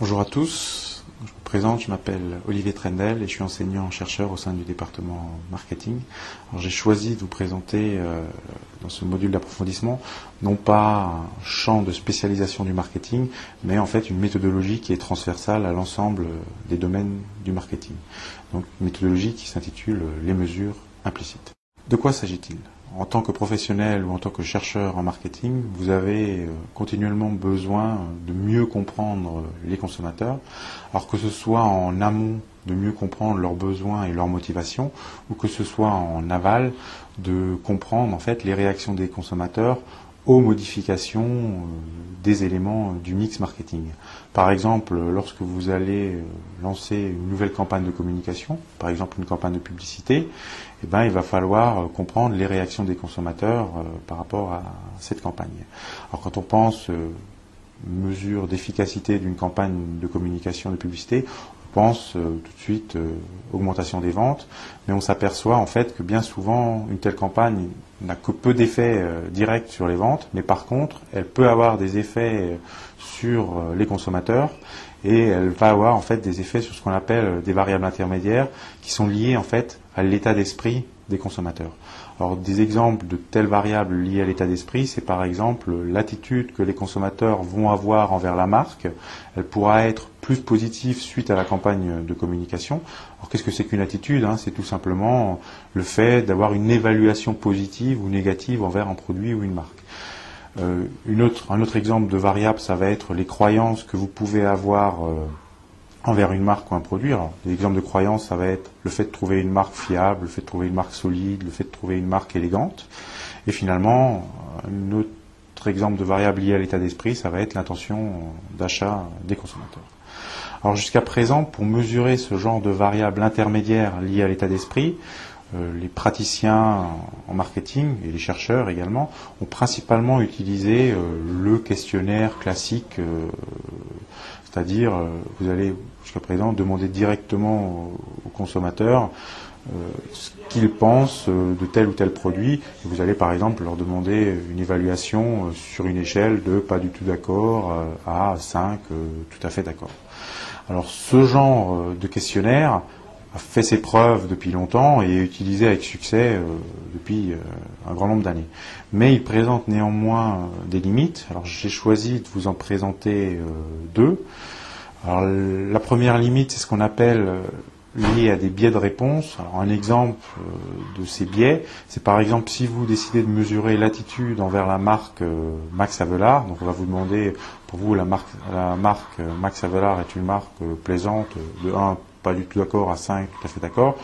Bonjour à tous, je me présente, je m'appelle Olivier Trendel et je suis enseignant-chercheur au sein du département marketing. j'ai choisi de vous présenter euh, dans ce module d'approfondissement non pas un champ de spécialisation du marketing, mais en fait une méthodologie qui est transversale à l'ensemble des domaines du marketing. Donc une méthodologie qui s'intitule Les mesures implicites. De quoi s'agit-il? En tant que professionnel ou en tant que chercheur en marketing, vous avez euh, continuellement besoin de mieux comprendre les consommateurs, alors que ce soit en amont de mieux comprendre leurs besoins et leurs motivations, ou que ce soit en aval de comprendre en fait les réactions des consommateurs aux modifications euh, des éléments euh, du mix marketing. Par exemple, lorsque vous allez euh, lancer une nouvelle campagne de communication, par exemple une campagne de publicité, eh ben, il va falloir comprendre les réactions des consommateurs par rapport à cette campagne. Alors quand on pense mesure d'efficacité d'une campagne de communication de publicité, pense euh, tout de suite augmentation des ventes, mais on s'aperçoit en fait que bien souvent une telle campagne n'a que peu d'effets euh, directs sur les ventes, mais par contre elle peut avoir des effets sur les consommateurs et elle va avoir en fait des effets sur ce qu'on appelle des variables intermédiaires qui sont liées en fait à l'état d'esprit des consommateurs. Alors des exemples de telles variables liées à l'état d'esprit, c'est par exemple l'attitude que les consommateurs vont avoir envers la marque. Elle pourra être plus positive suite à la campagne de communication. Alors qu'est-ce que c'est qu'une attitude hein? C'est tout simplement le fait d'avoir une évaluation positive ou négative envers un produit ou une marque. Euh, un autre exemple de variable, ça va être les croyances que vous pouvez avoir. Euh, envers une marque ou un produit. Exemples de croyances, ça va être le fait de trouver une marque fiable, le fait de trouver une marque solide, le fait de trouver une marque élégante. Et finalement, un autre exemple de variable liée à l'état d'esprit, ça va être l'intention d'achat des consommateurs. Alors jusqu'à présent, pour mesurer ce genre de variables intermédiaires liées à l'état d'esprit, les praticiens en marketing et les chercheurs également ont principalement utilisé euh, le questionnaire classique euh, c'est-à-dire, euh, vous allez jusqu'à présent demander directement aux consommateurs euh, ce qu'ils pensent euh, de tel ou tel produit. vous allez par exemple leur demander une évaluation sur une échelle de pas du tout d'accord à 5 tout à fait d'accord. Alors ce genre de questionnaire a fait ses preuves depuis longtemps et est utilisé avec succès depuis un grand nombre d'années. Mais il présente néanmoins des limites. Alors j'ai choisi de vous en présenter deux. La première limite, c'est ce qu'on appelle euh, lié à des biais de réponse. Un exemple euh, de ces biais, c'est par exemple si vous décidez de mesurer l'attitude envers la marque euh, Max Avelar, donc on va vous demander, pour vous la marque, la marque Max Avelar est une marque plaisante, de 1 pas du tout d'accord à 5 tout à fait d'accord,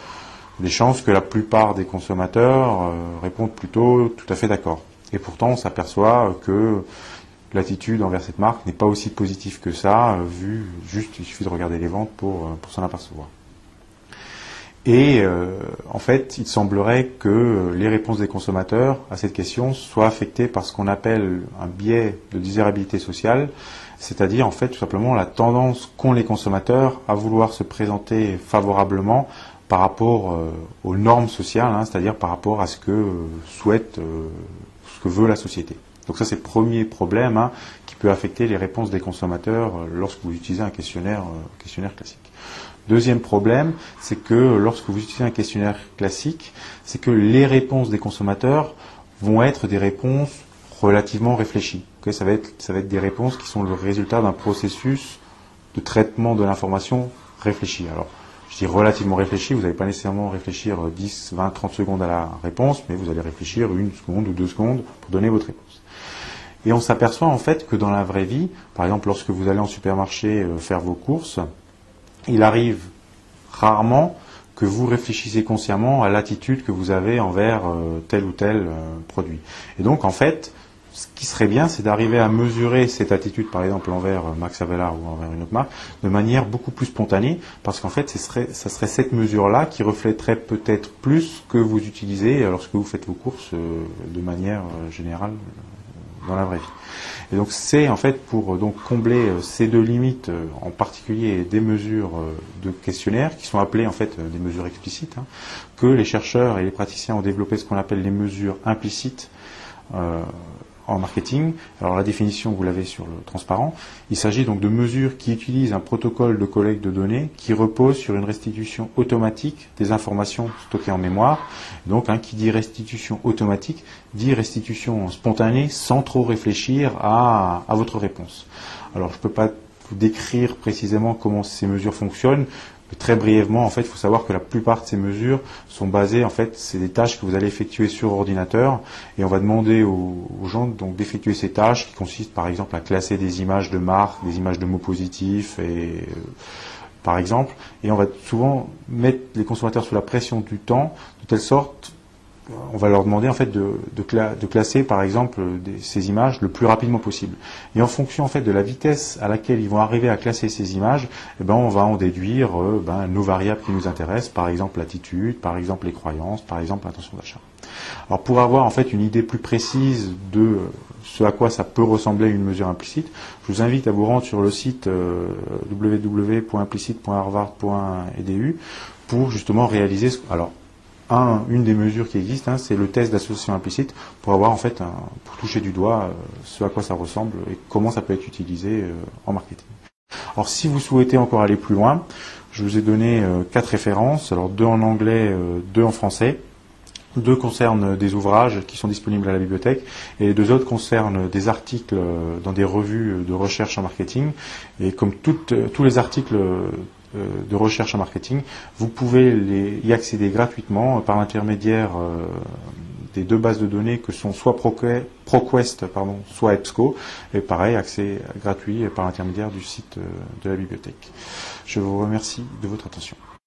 des chances que la plupart des consommateurs répondent plutôt tout à fait d'accord. Et pourtant on s'aperçoit que l'attitude envers cette marque n'est pas aussi positive que ça, euh, vu juste, il suffit de regarder les ventes pour, euh, pour s'en apercevoir. Et euh, en fait, il semblerait que les réponses des consommateurs à cette question soient affectées par ce qu'on appelle un biais de désirabilité sociale, c'est-à-dire en fait tout simplement la tendance qu'ont les consommateurs à vouloir se présenter favorablement par rapport aux normes sociales, hein, c'est-à-dire par rapport à ce que souhaite, ce que veut la société. Donc ça, c'est le premier problème hein, qui peut affecter les réponses des consommateurs euh, lorsque vous utilisez un questionnaire, euh, questionnaire classique. Deuxième problème, c'est que lorsque vous utilisez un questionnaire classique, c'est que les réponses des consommateurs vont être des réponses relativement réfléchies. ça, va être, ça va être des réponses qui sont le résultat d'un processus de traitement de l'information réfléchi. Alors, je dis relativement réfléchi, vous n'allez pas nécessairement réfléchir 10, 20, 30 secondes à la réponse, mais vous allez réfléchir une seconde ou deux secondes pour donner votre réponse. Et on s'aperçoit en fait que dans la vraie vie, par exemple lorsque vous allez en supermarché euh, faire vos courses, il arrive rarement que vous réfléchissez consciemment à l'attitude que vous avez envers euh, tel ou tel euh, produit. Et donc en fait, ce qui serait bien, c'est d'arriver à mesurer cette attitude, par exemple envers Max Avelar ou envers une autre marque, de manière beaucoup plus spontanée, parce qu'en fait, ce serait, serait cette mesure-là qui reflèterait peut-être plus que vous utilisez lorsque vous faites vos courses de manière générale dans la vraie vie. Et donc c'est en fait pour euh, donc combler euh, ces deux limites, euh, en particulier des mesures de questionnaire qui sont appelées en fait des mesures explicites, hein, que les chercheurs et les praticiens ont développé ce qu'on appelle les mesures implicites. En marketing. Alors la définition, vous l'avez sur le transparent. Il s'agit donc de mesures qui utilisent un protocole de collecte de données qui repose sur une restitution automatique des informations stockées en mémoire. Donc, hein, qui dit restitution automatique dit restitution spontanée sans trop réfléchir à, à votre réponse. Alors, je ne peux pas vous décrire précisément comment ces mesures fonctionnent. Très brièvement, en fait, il faut savoir que la plupart de ces mesures sont basées, en fait, c'est des tâches que vous allez effectuer sur ordinateur, et on va demander aux, gens d'effectuer ces tâches qui consistent, par exemple, à classer des images de marques, des images de mots positifs, et euh, par exemple, et on va souvent mettre les consommateurs sous la pression du temps, de telle sorte on va leur demander en fait de, classer par exemple ces images le plus rapidement possible. Et en fonction de la vitesse à laquelle ils vont arriver à classer ces images, eh ben, on va en déduire euh, ben, nos variables qui nous intéressent, par exemple l'attitude, par exemple les croyances, par exemple l'intention d'achat. Alors pour avoir en fait une idée plus précise de ce à quoi ça peut ressembler une mesure implicite, je vous invite à vous rendre sur le site euh, www.implicite.harvard.edu pour justement réaliser. Alors une des mesures qui existent, hein, c'est le test d'association implicite pour avoir en fait, pour toucher du doigt euh, ce à quoi ça ressemble et comment ça peut être utilisé euh, en marketing. Alors, si vous souhaitez encore aller plus loin, je vous ai donné euh, quatre références. Alors, deux en anglais, deux en français. Deux concernent des ouvrages qui sont disponibles à la bibliothèque et deux autres concernent des articles dans des revues de recherche en marketing. Et comme tous les articles de recherche en marketing, vous pouvez y accéder gratuitement par l'intermédiaire euh, des deux bases de données que sont soit ProQuest, pardon, soit EBSCO, et pareil, accès gratuit par l'intermédiaire du site euh, de la bibliothèque. Je vous remercie de votre attention.